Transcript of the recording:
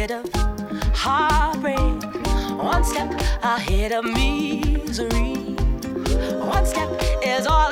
ahead of heartbreak, one step ahead of misery. One step is all